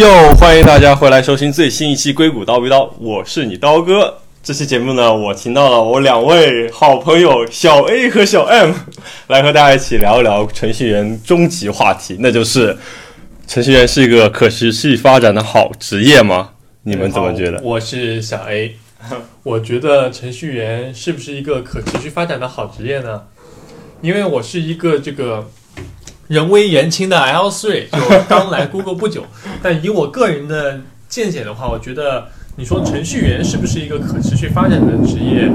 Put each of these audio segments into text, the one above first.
又欢迎大家回来收听最新一期《硅谷刀逼刀》，我是你刀哥。这期节目呢，我请到了我两位好朋友小 A 和小 M，来和大家一起聊一聊程序员终极话题，那就是程序员是一个可持续发展的好职业吗？你们怎么觉得？我是小 A，我觉得程序员是不是一个可持续发展的好职业呢？因为我是一个这个人微言轻的 L 3就刚来 Google 不久，但以我个人的见解的话，我觉得你说程序员是不是一个可持续发展的职业，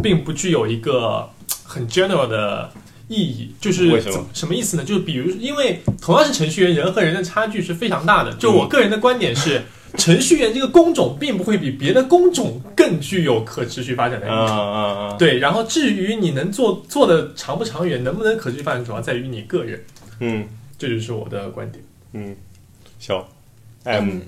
并不具有一个很 general 的意义。就是为什么什么意思呢？就是比如，因为同样是程序员，人和人的差距是非常大的。就我个人的观点是。程序员这个工种并不会比别的工种更具有可持续发展的意义。对，然后至于你能做做的长不长远，能不能可持续发展，主要在于你个人。嗯这就是我的观点。嗯，小 M，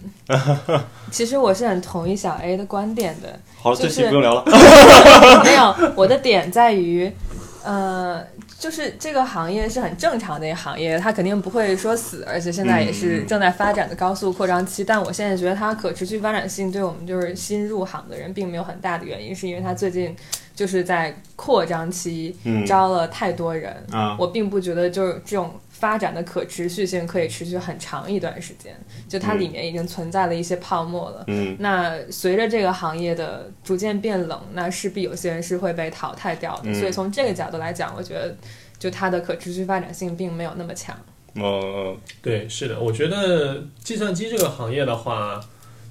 其实我是很同意小 A 的观点的。好了，这就是期不用聊了。没有，我的点在于，呃，就是这个行业是很正常的一个行业，它肯定不会说死，而且现在也是正在发展的高速扩张期。但我现在觉得它可持续发展性对我们就是新入行的人并没有很大的原因，是因为它最近就是在扩张期嗯招了太多人。啊，我并不觉得就是这种发展的可持续性可以持续很长一段时间，就它里面已经存在了一些泡沫了。嗯那随着这个行业的逐渐变冷，那势必有些人是会被淘汰掉的。嗯所以从这个角度来讲，我觉得就它的可持续发展性并没有那么强。哦，对，是的，我觉得计算机这个行业的话，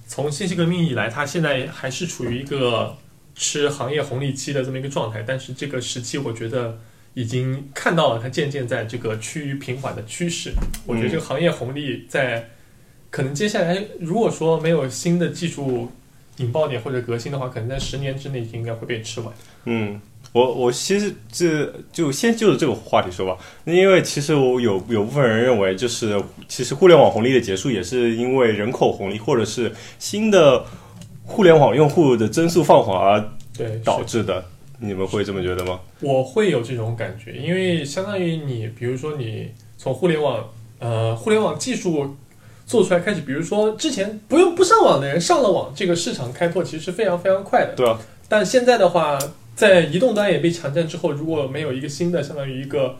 从信息革命以来，它现在还是处于一个吃行业红利期的这么一个状态。但是这个时期，我觉得已经看到了它渐渐在这个趋于平缓的趋势。我觉得这个行业红利在可能接下来，如果说没有新的技术引爆点或者革新的话，可能在十年之内应该会被吃完。嗯，我我其实这就先就着这个话题说吧，因为其实我有有部分人认为，就是其实互联网红利的结束也是因为人口红利或者是新的互联网用户的增速放缓而对，导致的。你们会这么觉得吗？我会有这种感觉，因为相当于你，比如说你从互联网，呃，互联网技术做出来开始，比如说之前不用不上网的人上了网，这个市场开拓其实是非常非常快的。对啊，但现在的话，在移动端也被抢占之后，如果没有一个新的相当于一个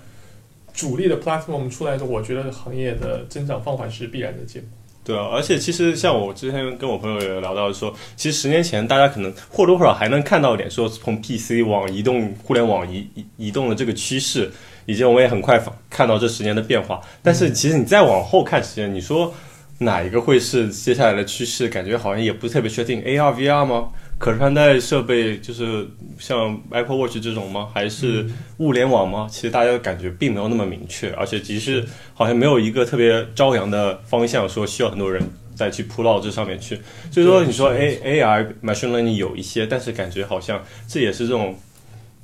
主力的 platform 出来的，我觉得行业的增长放缓是必然的结果。对啊，而且其实像我之前跟我朋友也聊到说，其实十年前大家可能或多或少还能看到一点，说从 PC 往移动互联网移移移动的这个趋势，以及我们也很快看到这十年的变化。但是其实你再往后看时间，你说哪一个会是接下来的趋势？感觉好像也不是特别确定。AR、VR 吗？可穿戴设备就是像 Apple Watch 这种吗？还是物联网吗？其实大家感觉并没有那么明确，而且其实好像没有一个特别朝阳的方向，说需要很多人再去扑到这上面去。所以说，你说 A A R machine learning 有一些，但是感觉好像这也是这种，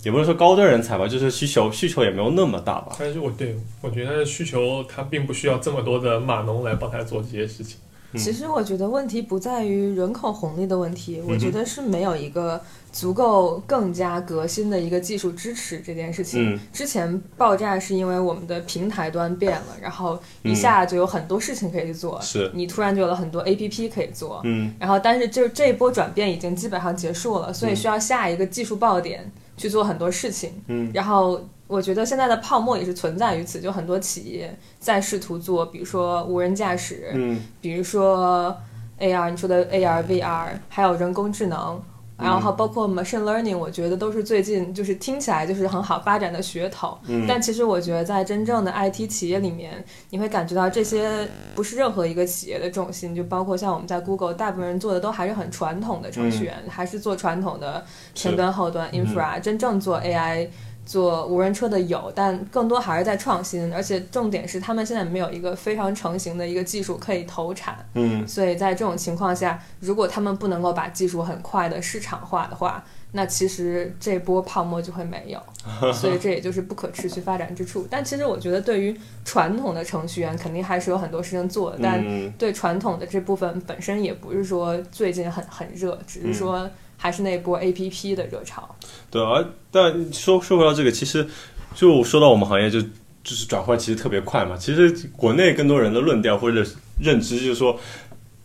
也不能说高端人才吧，就是需求需求也没有那么大吧。但是我对我觉得需求它并不需要这么多的码农来帮他做这些事情。嗯其实我觉得问题不在于人口红利的问题，我嗯觉得是没有一个足够更加革新的一个技术支持这件事情。嗯之前爆炸是因为我们的平台端变了，然后一下就有很多事情可以去做，是，你突然就有了很多 A P P 可以做。嗯然后，但是就这一波转变已经基本上结束了，所以需要下一个技术爆点去做很多事情。嗯然后我觉得现在的泡沫也是存在于此，就很多企业在试图做，比如说无人驾驶，嗯。比如说 AR，你说的 AR、VR，还有人工智能。然后包括 machine learning，我觉得都是最近就是听起来就是很好发展的噱头，嗯。但其实我觉得在真正的 IT 企业里面，你会感觉到这些不是任何一个企业的重心，就包括像我们在 Google，大部分人做的都还是很传统的程序员，还是做传统的前端、后端 infra，、真正做 AI。做无人车的有，但更多还是在创新，而且重点是他们现在没有一个非常成型的一个技术可以投产，嗯。所以在这种情况下，如果他们不能够把技术很快的市场化的话，那其实这波泡沫就会没有，所以这也就是不可持续发展之处。但其实我觉得，对于传统的程序员，肯定还是有很多事情做的，但嗯。对传统的这部分本身也不是说最近很很热，只是说还是那波 A P P 的热潮。对啊，但说说回到这个，其实就说到我们行业就就是转换其实特别快嘛。其实国内更多人的论调或者认知就是说，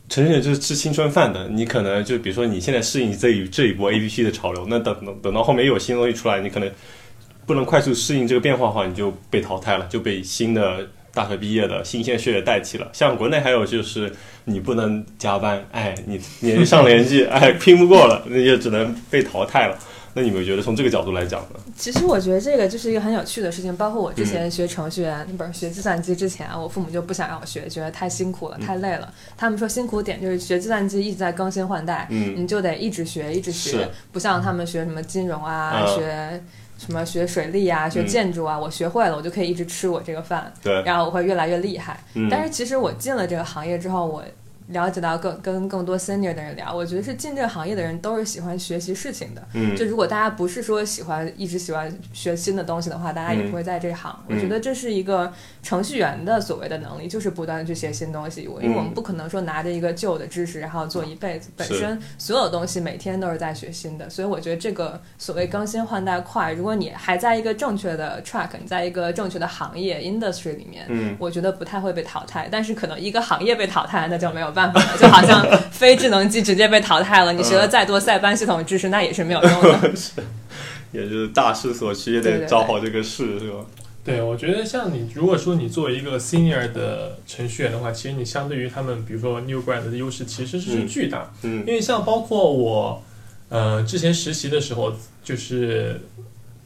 程序员就是吃青春饭的，你可能就比如说你现在适应这一这一波 A P P 的潮流，那等等等到后面又有新东西出来，你可能不能快速适应这个变化的话，你就被淘汰了，就被新的大学毕业的新鲜血液代替了。像国内还有就是你不能加班，哎，你年纪上年纪，哎，拼不过了，那就只能被淘汰了。那你们觉得从这个角度来讲呢？其实我觉得这个就是一个很有趣的事情。包括我之前学程序员，不是学计算机之前，我父母就不想让我学，觉得太辛苦了，太累了。他们说辛苦点就是学计算机一直在更新换代，嗯你就得一直学，一直学，不像他们学什么金融啊，嗯学什么学水利啊，学嗯建筑啊，我学会了，我就可以一直吃我这个饭，对，然后我会越来越厉害。嗯，但是其实我进了这个行业之后，我了解到更跟更多 senior 的人聊，我觉得是进这个行业的人都是喜欢学习事情的。嗯就如果大家不是说喜欢一直喜欢学新的东西的话，大家也不会在这行。嗯我觉得这是一个程序员的所谓的能力，就是不断的去学新东西。我因为我们嗯不可能说拿着一个旧的知识然后做一辈子，本身所有东西每天都是在学新的，所以我觉得这个所谓更新换代快，如果你还在一个正确的 track，你在一个正确的行业 industry 里面，嗯我觉得不太会被淘汰。但是可能一个行业被淘汰，那就没有办法了，就好像非智能机直接被淘汰了，你学了再多塞班系统知识，那也是没有用的。也就是大势所趋，也得找好这个势，是吧？对，我觉得像你，如果说你作为一个 senior 的程序员的话，其实你相对于他们，比如说 new grad 的优势其实是嗯巨大。嗯因为像包括我，呃，之前实习的时候，就是，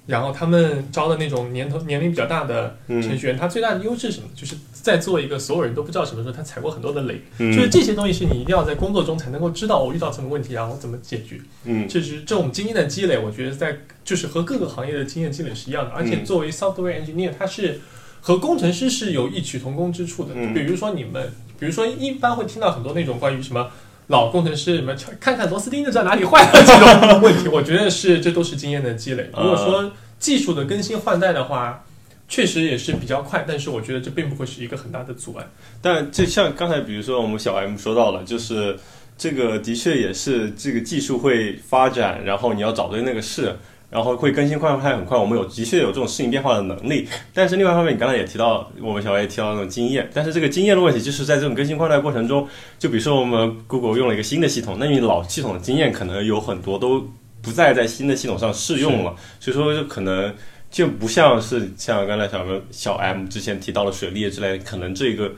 然后他们招的那种年头年龄比较大的程嗯序员，他最大的优势是什么？就是在做一个所有人都不知道什么时候他踩过很多的雷，嗯，就是这些东西是你一定要在工作中才能够知道我遇到什么问题，然后怎么解决。嗯这是这种经验的积累，我觉得在就是和各个行业的经验积累是一样的。而且嗯作为 software engineer，它是和工程师是有异曲同工之处的。嗯比如说你们，比如说一般会听到很多那种关于什么老工程师什么看看螺丝钉就知道哪里坏了这种问题，我觉得是这都是经验的积累。如果说技术的更新换代的话，确实也是比较快，但是我觉得这并不会是一个很大的阻碍。但就像刚才比如说我们小 M 说到了，就是这个的确也是这个技术会发展，然后你要找对那个事，然后会更新换代很快，我们有的确有这种适应变化的能力。但是另外一方面，你刚才也提到，我们小 A 也提到那种经验，但是这个经验的问题就是在这种更新换代过程中，就比如说我们 Google 用了一个新的系统，那你老系统的经验可能有很多都不再在新的系统上适用了，所以说就可能。就不像是像刚才小 M 小 M 之前提到的水利之类，可能这个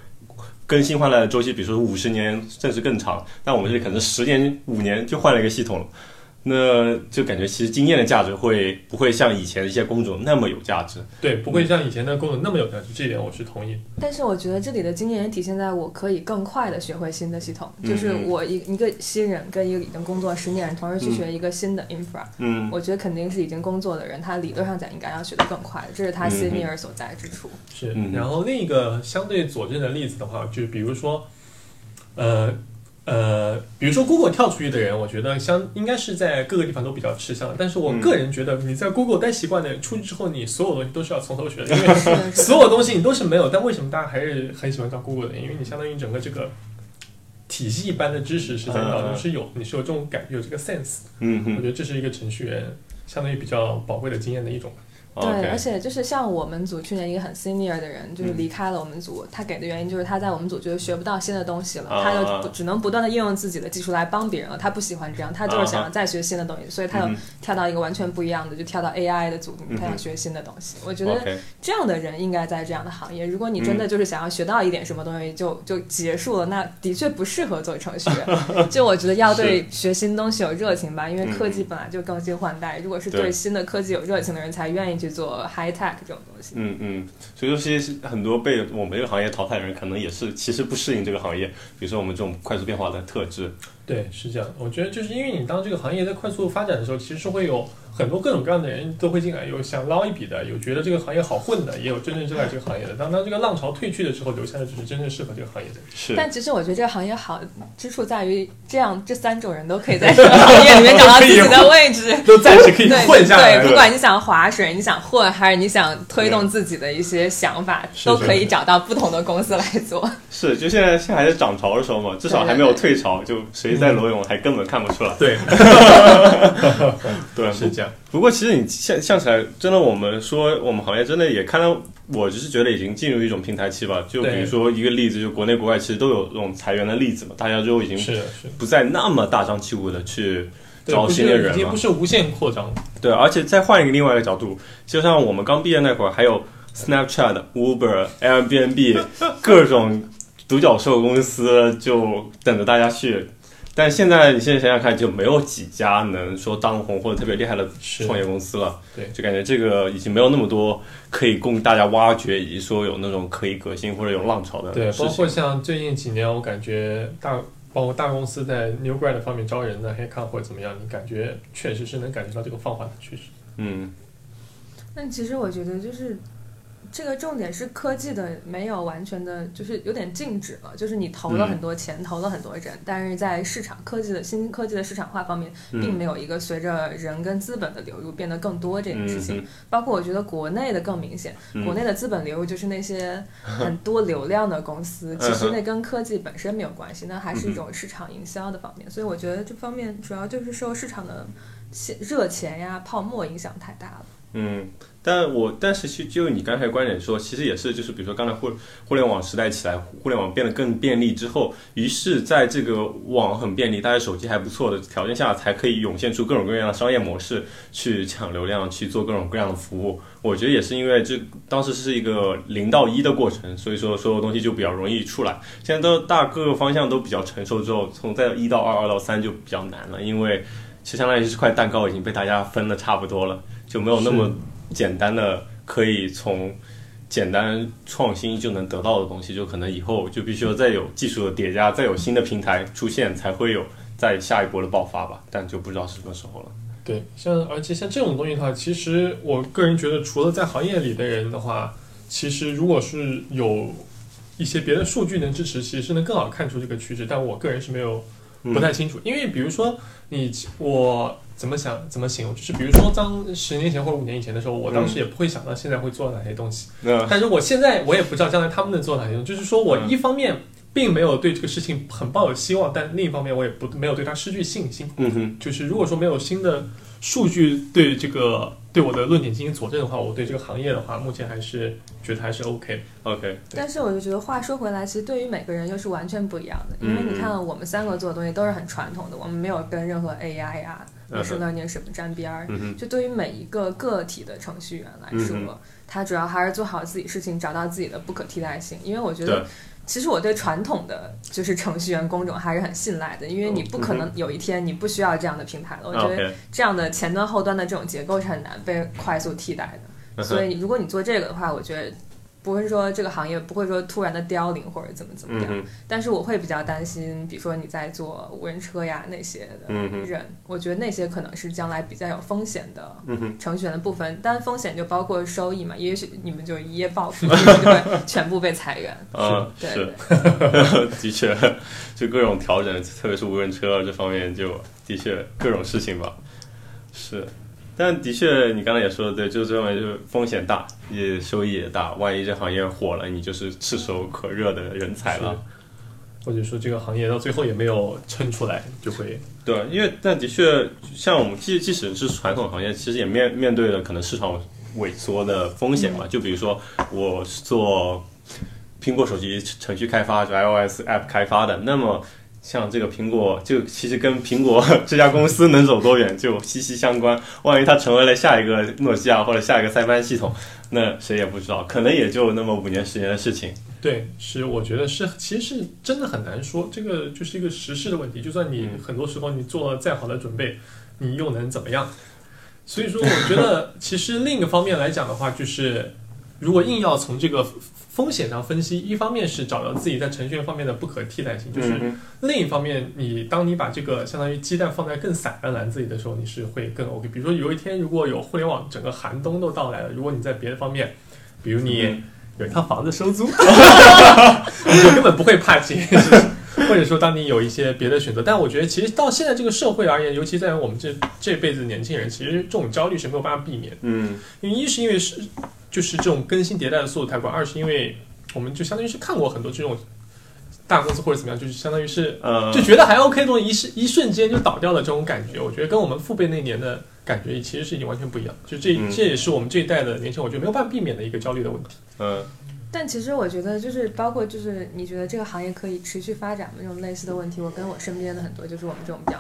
更新换代的周期，比如说五十年甚至更长，但我们这里可能十年、五年就换了一个系统了，那就感觉其实经验的价值会不会像以前的一些工种那么有价值？对，不会像以前的工种那么有价值，这一点我是同意。但是我觉得这里的经验也体现在我可以更快的学会新的系统，嗯就是我一一个新人跟一个已经工作十年人同时去学一个新的 infra，、嗯我觉得肯定是已经工作的人，他理论上讲应该要学得更快，这是他嗯 senior 所在之处。是嗯，然后另一个相对佐证的例子的话，就是比如说，呃呃，比如说 Google 跳出去的人，我觉得相应该是在各个地方都比较吃香。但是我嗯个人觉得，你在 Google 待习惯的人，出去之后，你所有东西都是要从头学的，因为 所有东西你都是没有。但为什么大家还是很喜欢搞 Google 的？因为你相当于整个这个体系一般的知识是在脑中是有，你是有这种感觉，有这个 sense。嗯我觉得这是一个程序员相当于比较宝贵的经验的一种。对，而且就是像我们组去年一个很 senior 的人，就是离开了我们组，他给的原因就是他在我们组觉得学不到新的东西了，啊他就只能不断的应用自己的技术来帮别人了，他不喜欢这样，他就是想要再学新的东西，所以他又嗯跳到一个完全不一样的，就跳到 AI 的组，他想学新的东西。我觉得这样的人应该在这样的行业。如果你真的就是想要学到一点什么东西就就结束了，那的确不适合做程序。员。就我觉得要对学新东西有热情吧，因为科技本来就更新换代。如果是对。对新的科技有热情的人，才愿意去做 high tech 这种东西。嗯嗯，所以说其实很多被我们这个行业淘汰的人，可能也是其实不适应这个行业，比如说我们这种快速变化的特质。对，是这样。我觉得就是因为你当这个行业在快速发展的时候，其实是会有很多各种各样的人都会进来，有想捞一笔的，有觉得这个行业好混的，也有真正热爱这个行业的。当当这个浪潮退去的时候，留下的就是真正适合这个行业的人。是，但其实我觉得这个行业好之处在于，这样这三种人都可以在这个行业里面找到自己的位置。都暂时可以对混下来。对，不管你想划水，你想混，还是你想推动自己的一些想法，都可以找到不同的公司来做。是，就现在现在还是涨潮的时候嘛，至少还没有退潮，就谁在裸泳还根本看不出来。对，对，是这样这样。不过其实你像像起来，真的我们说我们行业真的也看到，我只是觉得已经进入一种平台期吧。就比如说一个例子，就国内国外其实都有这种裁员的例子嘛，大家就已经是是不再那么大张旗鼓的去对招新的人了不是已经不。是无限扩张。对，而且再换一个另外一个角度，就像我们刚毕业那会儿，还有 Snapchat、Uber、Airbnb 各种独角兽公司就等着大家去。但现在你现在想想看，就没有几家能说当红或者特别厉害的创业公司了。对就感觉这个已经没有那么多可以供大家挖掘，以及说有那种可以革新或者有浪潮的对，包括。像最近几年，我感觉大包括大公司在 New Grad 方面招人的 Headcount 或者怎么样，你感觉确实是能感觉到这个放缓的趋势。嗯，但其实我觉得就是这个重点是科技的没有完全的，就是有点静止了。就是你投了很多钱，投了很多人，但是在市场科技的新科技的市场化方面，并嗯没有一个随着人跟资本的流入变得更多这件事情。嗯包括我觉得国内的更明显，嗯国内的资本流入就是那些很多流量的公司，其实那跟科技本身没有关系，那还是一种市场营销的方面。所以我觉得这方面主要就是受市场的现热钱呀、泡沫影响太大了。嗯，但我但是其实就你刚才观点说，其实也是就是比如说刚才互互联网时代起来，互联网变得更便利之后，于是在这个网很便利，大家手机还不错的条件下，才可以涌现出各种各样的商业模式去抢流量，去做各种各样的服务。我觉得也是因为这当时是一个零到一的过程，所以说所有东西就比较容易出来。现在都大各个方向都比较成熟之后，从在一到二、二到三就比较难了，因为其实相当于这块蛋糕已经被大家分的差不多了。就没有那么简单的可以从简单创新就能得到的东西，就可能以后就必须要再有技术的叠加，再有新的平台出现，才会有再下一波的爆发吧。但就不知道是什么时候了。对，像而且像这种东西的话，其实我个人觉得，除了在行业里的人的话，其实如果是有一些别的数据能支持，其实是能更好看出这个趋势。但我个人是没有嗯不太清楚，因为比如说你我怎么想怎么形容，就是比如说当十年前或者五年以前的时候，我当时也不会想到现在会做哪些东西，那但是我现在我也不知道将来他们能做哪些东西，就是说我嗯。一方面并没有对这个事情很抱有希望，但另一方面我也不没有对它失去信心。嗯哼，就是如果说没有新的数据对这个对我的论点进行佐证的话，我对这个行业的话，目前还是觉得还是 OK。OK，但是我就觉得，话说回来，其实对于每个人又是完全不一样的。因为你嗯看，我们三个做的东西都是很传统的，我们没有跟任何 AI 呀、嗯 machine learning 什么沾边儿。嗯，就对于每一个个体的程序员来说，嗯他主要还是做好自己事情，找到自己的不可替代性。因为我觉得，其实我对传统的就是程序员工种还是很信赖的，因为你不可能有一天你不需要这样的平台了。我觉得这样的前端后端的这种结构是很难被快速替代的。嗯所以如果你做这个的话，我觉得不会说这个行业不会说突然的凋零或者怎么怎么样。嗯，但是我会比较担心，比如说你在做无人车呀那些的人，我觉得那些可能是将来比较有风险的程序员的部分。但风险就包括收益嘛，也许你们就一夜暴富，对全部被裁员。啊，对是，的确，就各种调整，特别是无人车这方面，就的确各种事情吧，是。但的确，你刚才也说的对，就这方面就是风险大，也收益也大。万一这行业火了，你就是炙手可热的人才了。或者说这个行业到最后也没有撑出来，就会对，因为但的确，像我们即即使是传统行业，其实也面面对了可能市场萎缩的风险嘛。就比如说，我是做苹果手机程序开发，就 iOS app 开发的，那么像这个苹果，就其实跟苹果 这家公司能走多远就息息相关。万一它成为了下一个诺基亚或者下一个塞班系统，那谁也不知道，可能也就那么五年十年的事情。对，是我觉得是，其实是真的很难说，这个就是一个时事的问题。就算你嗯很多时候你做了再好的准备，你又能怎么样？所以说，我觉得 其实另一个方面来讲的话，就是如果硬要从这个风险上分析，一方面是找到自己在程序员方面的不可替代性，就是嗯另一方面，你当你把这个相当于鸡蛋放在更散的篮子里的时候，你是会更 OK。比如说有一天如果有互联网整个寒冬都到来了，如果你在别的方面，比如你嗯有一套房子收租，你就根本不会怕这件事情。或者说，当你有一些别的选择，但我觉得其实到现在这个社会而言，尤其在我们这这辈子的年轻人，其实这种焦虑是没有办法避免的。嗯因为一是因为是就是这种更新迭代的速度太快，二是因为我们就相当于是看过很多这种大公司或者怎么样，就是相当于是呃，就觉得还 OK 的东西，一时一瞬间就倒掉了这种感觉，我觉得跟我们父辈那年的感感觉其实是已经完全不一样。就这、嗯这也是我们这一代的年轻人，我觉得没有办法避免的一个焦虑的问题。嗯但其实我觉得，就是包括就是你觉得这个行业可以持续发展吗？这种类似的问题，我跟我身边的很多就是我们这种比较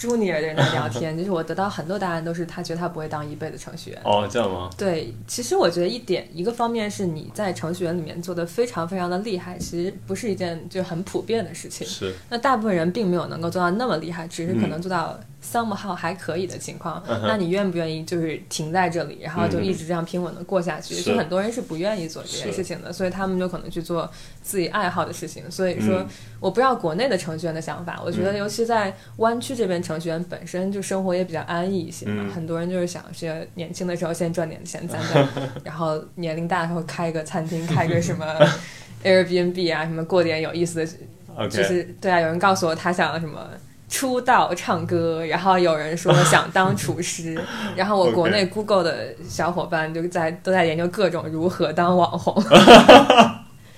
junior 的人在聊天，就是我得到很多答案都是他觉得他不会当一辈子程序员。哦，这样吗？对，其实我觉得一点一个方面是你在程序员里面做的非常非常的厉害，其实不是一件就很普遍的事情。是，那大部分人并没有能够做到那么厉害，只是可能做到 somehow 还可以的情况。嗯那你愿不愿意就是停在这里，然后就一直这样平稳的过下去？是就很多人是不愿意做这件事情的，所以他们就可能去做自己爱好的事情。所以说，嗯我不知道国内的程序员的想法，我觉得尤其在湾区这边，程序员本身就生活也比较安逸一些嘛。嗯很多人就是想是年轻的时候先赚点钱，攒攒，然后年龄大的时候开个餐厅，开个什么 Airbnb 啊，什么过点有意思的就是对啊，有人告诉我他想什么出道唱歌，然后有人说 想当厨师，然后我国内 Google 的小伙伴就在都在研究各种如何当网红。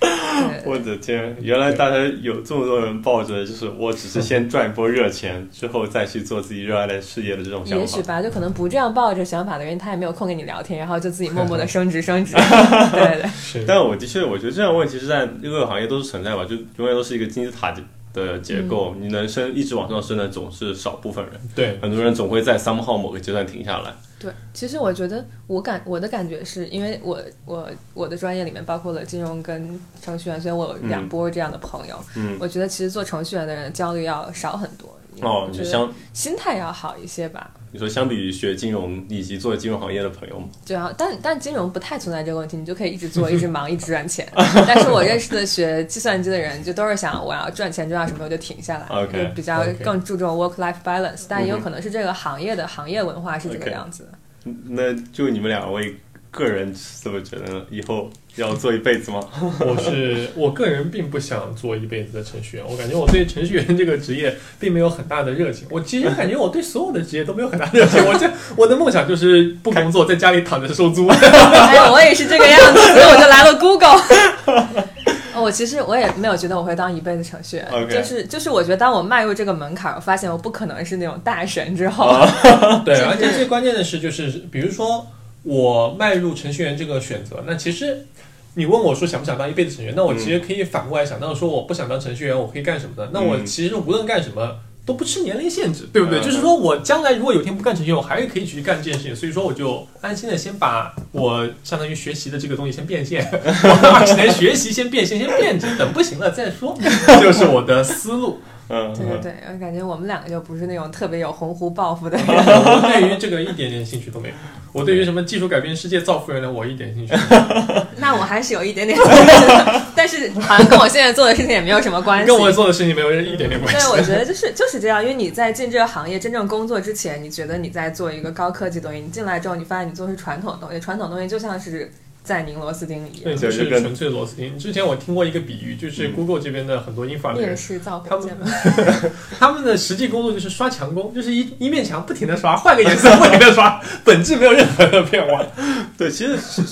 对我的天，原来大家有这么多人抱着就是我只是先赚一波热钱，之后再去做自己热爱的事业的这种想法。也许吧，就可能不这样抱着想法的人，他也没有空跟你聊天，然后就自己默默的升职升职。对对对，是但我的确，我觉得这样的问题是在各个行业都是存在吧，就永远都是一个金字塔的结构，你能升一直往上升的总是少部分人，对，很多人总会在 somehow 某个阶段停下来。对，其实我觉得我感我的感觉是因为我我我的专业里面包括了金融跟程序员，所以我有两波这样的朋友。嗯，我觉得其实做程序员的人焦虑要少很多。哦，我觉得你相心态要好一些吧。你说相比于学金融以及做金融行业的朋友吗？对啊，但但金融不太存在这个问题，你就可以一直做，一直忙，一直赚钱。但是我认识的学计算机的人，就都是想我要赚钱赚到什么时候就停下来就比较更注重 work life balance。但也有可能是这个行业的行业文化是这个样子的。那就你们两位个人怎么觉得呢？以后要做一辈子吗？我是我个人并不想做一辈子的程序员，我感觉我对程序员这个职业并没有很大的热情。我其实感觉我对所有的职业都没有很大的热情。我这 我的梦想就是不工作，在家里躺着收租。哎，我也是这个样子，所以我就来了 Google。我其实我也没有觉得我会当一辈子程序员就是就是我觉得当我迈入这个门槛，我发现我不可能是那种大神之后，对，而且最关键的是，就是比如说我迈入程序员这个选择，那其实你问我说想不想当一辈子程序员，那我其实可以反过来想，那说我不想当程序员，我可以干什么呢？那我嗯其实无论干什么。都不吃年龄限制，对不对？嗯就是说我将来如果有一天不干程序员，我还是可以去干这件事情。所以说，我就安心的先把我相当于学习的这个东西先变现，我二十年学习先变现，先变着，等不行了再说，就是我的思路。嗯，对对对，我感觉我们两个就不是那种特别有鸿鹄抱负的 人。我对于这个一点点兴趣都没有。我对于什么技术改变世界、造福人类，我一点兴趣。那我还是有一点点，但是好像跟我现在做的事情也没有什么关系。跟我做的事情没有一点点关系对，我觉得就是就是这样，因为你在进这个行业真正工作之前，你觉得你在做一个高科技东西，你进来之后，你发现你做的是传统的东西，传统的东西就像是在拧螺丝钉一对，就是纯粹螺丝钉。之前我听过一个比喻，就是嗯 Google 这边的很多 infra 的人，面试造 他们的实际工作就是刷墙工，就是一一面墙不停的刷，换个颜色不停的刷，本质没有任何的变化。对，其实是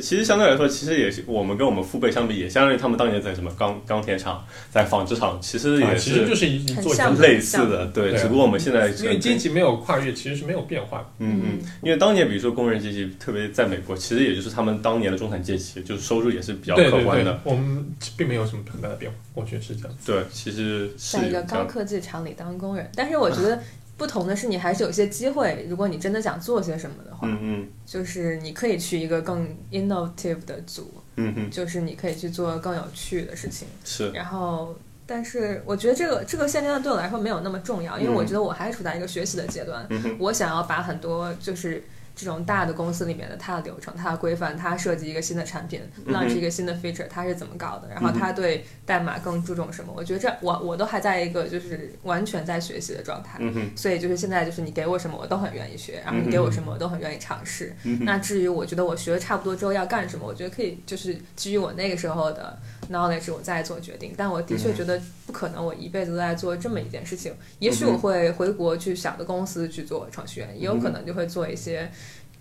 其实相对来说，其实也是我们跟我们父辈相比，也相当于他们当年在什么钢钢铁厂、在纺织厂，其实也啊其实就是是一一做一很像类似的。对，对啊只不过我们现在因为阶级没有跨越，其实是没有变化。嗯嗯，因为当年比如说工人阶级，特别在美国，其实也就是他们当年的中产阶级，就是收入也是比较对对对可观的。，我们并没有什么很大的变化，我觉得是这样。对，其实是在一个。高科技厂里当工人，但是我觉得不同的是，你还是有一些机会，如果你真的想做些什么的话，嗯嗯就是你可以去一个更 innovative 的组，嗯嗯，就是你可以去做更有趣的事情。是然后，但是我觉得这个这个现阶段对我来说没有那么重要，因为嗯我觉得我还处在一个学习的阶段，嗯我想要把很多就是。这种大的公司里面的它的流程、它的规范、它设计一个新的产品、launch 一个新的 feature，它是怎么搞的？然后它对代码更注重什么？我觉得这我我都还在一个就是完全在学习的状态。嗯所以就是现在就是你给我什么我都很愿意学，然后你给我什么我都很愿意尝试。那至于我觉得我学的差不多之后要干什么，我觉得可以就是基于我那个时候的 knowledge 我再做决定。但我的确嗯觉得不可能我一辈子都在做这么一件事情。也许我会回国去小的公司去做程序员，也有可能就会做一些。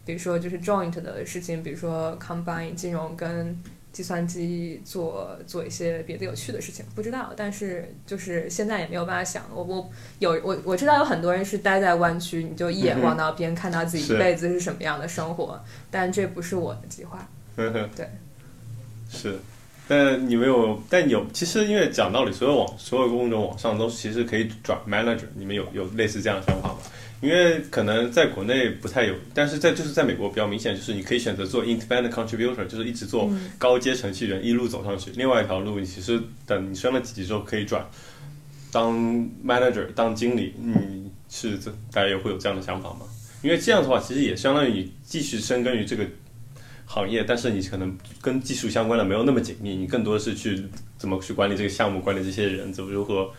比如说就是 joint 的事情，比如说 combine 金融跟计算机做做一些别的有趣的事情，不知道。但是就是现在也没有办法想，我我有我我知道有很多人是待在湾区，你就一眼望到边，看到自己一辈子是什么样的生活，但这不是我的计划。呵呵，对，是。但你没有，但有，其实因为讲道理，所有网所有工种往上都其实可以转 manager，你们有有类似这样的想法吗？因为可能在国内不太有，但是在就是在美国比较明显，就是你可以选择做 independent contributor，就是一直做嗯高阶程序员，一路走上去。另外一条路，你其实等你升了几级之后可以转当 manager，当经理。你是这大家也会有这样的想法吗？因为这样的话，其实也相当于你继续深耕于这个行业，但是你可能跟技术相关的没有那么紧密，你更多的是去怎么去管理这个项目，管理这些人，怎么如何。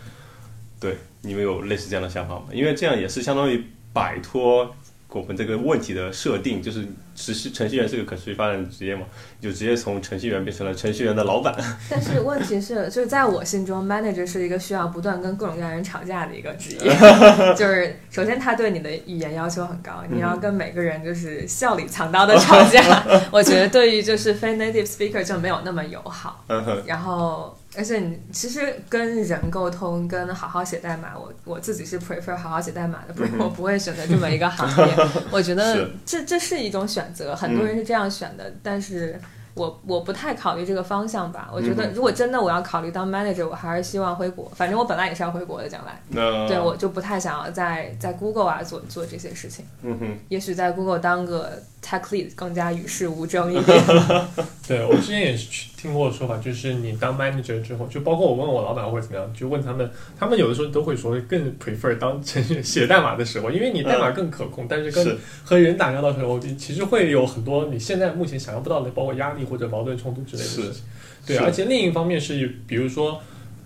对，你们有类似这样的想法吗？因为这样也是相当于摆脱我们这个问题的设定，就是只是程序员是个可持续发展的职业嘛，就直接从程序员变成了程序员的老板。但是问题是，就是在我心中，manager 是一个需要不断跟各种各样的人吵架的一个职业。就是首先他对你的语言要求很高，你要跟每个人就是笑里藏刀的吵架。我觉得对于就是非 native speaker 就没有那么友好。然后，而且你其实跟人沟通，跟好好写代码，我我自己是 prefer 好好写代码的，不然我不会选择这么一个行业。我觉得这这是一种选择，很多人是这样选的，但是。我我不太考虑这个方向吧，我觉得如果真的我要考虑当 manager，我还是希望回国。反正我本来也是要回国的，将来。那对我就不太想要在在 Google 啊做做这些事情。嗯哼，也许在 Google 当个 tech lead 更加与世无争一点。对我之前也是听过说法，就是你当 manager 之后，就包括我问我老板或者怎么样，就问他们，他们有的时候都会说更 prefer 当程序员写代码的时候，因为你代码更可控，但是跟是和人打交道的时候，其实会有很多你现在目前想象不到的，包括压力或者矛盾冲突之类的事是情。对，而且另一方面是，比如说。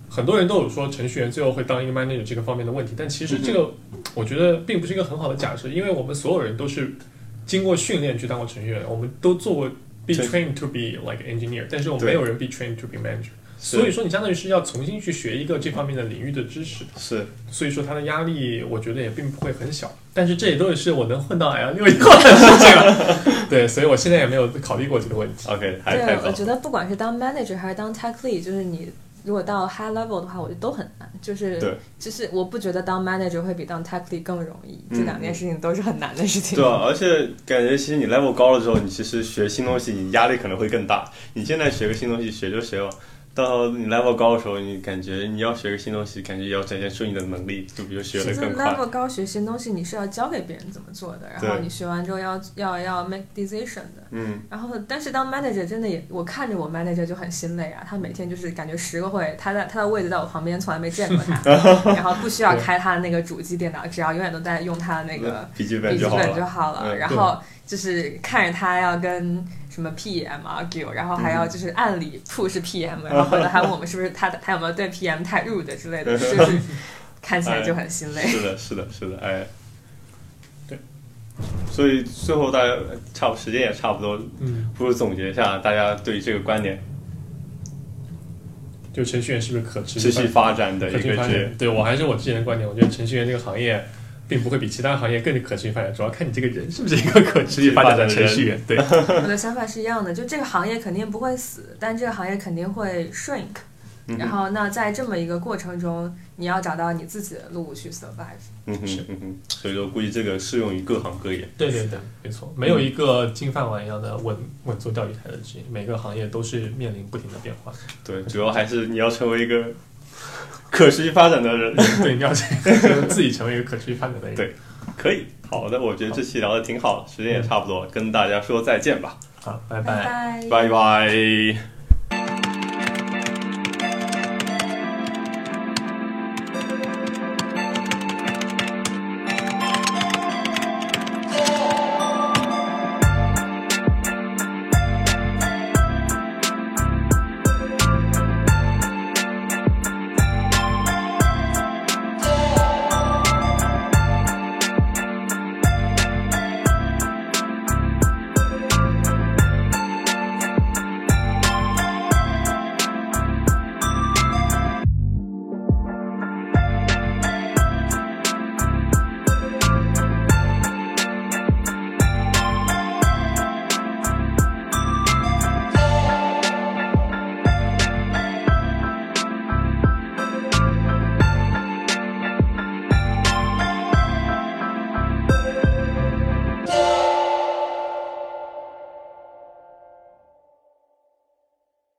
很多人都有说程序员最后会当一个 manager 这个方面的问题，但其实这个我觉得并不是一个很好的假设，因为我们所有人都是经过训练去当过程序员，我们都做过 be trained to be like engineer，但是我们没有人 be trained to be manager。所以说，你相当于是要重新去学一个这方面的领域的知识，是所以说它的压力，我觉得也并不会很小。但是这也都是我能混到 L 六以后的事情了。对，所以我现在也没有考虑过这个问题。OK，还太对，我。觉得不管是当 manager 还是当 tech lead，就是你如果到 high level 的话，我觉得都很难。就是对，就是我不觉得当 manager 会比当 tech lead 更容易，嗯这两件事情都是很难的事情。对啊，而且感觉其实你 level 高了之后，你其实学新东西，你压力可能会更大。你现在学个新东西，学就学了。到你 level 高的时候，你感觉你要学个新东西，感觉也要展现出你的能力，就比如学其实得更快。level 高学新东西，你是要教给别人怎么做的，然后你学完之后要要要 make decision 的。嗯，然后，但是当 manager 真的也，我看着我 manager 就很心累啊。他每天就是感觉十个会，他在他的位置在我旁边，从来没见过他，然后不需要开他的那个主机电脑，只要永远都在用他的那个 笔记本就好了。就好了。嗯然后就是看着他要跟什么 PM argue，然后还要就是按理 push PM，然后还问我们是不是他他有没有对 PM 太 rude 之类的，就是 看起来就很心累。是的，是的，是的，哎，对。所以最后大家差不时间也差不多，嗯，不如总结一下大家对这个观点，就程序员是不是可持持续续发展的一个职业。对我还是我之前的观点，我觉得程序员这个行业并不会比其他行业更可持续发展，主要看你这个人是不是一个可持续发展的程序员。对，我的想法是一样的，就这个行业肯定不会死，但这个行业肯定会 shrink。然后，那在这么一个过程中，你要找到你自己的路去 survive。嗯哼是，嗯哼，所以说估计这个适用于各行各业。对对对，没错，没有一个金饭碗一样的稳稳坐钓鱼台的职业，每个行业都是面临不停的变化。对，主要还是你要成为一个可持续发展的人。对，你要自己成为一个可持续发展的人。对可以，好的，我觉得这期聊的挺好的，时间也差不多，跟大家说再见吧，好，拜拜拜。拜拜。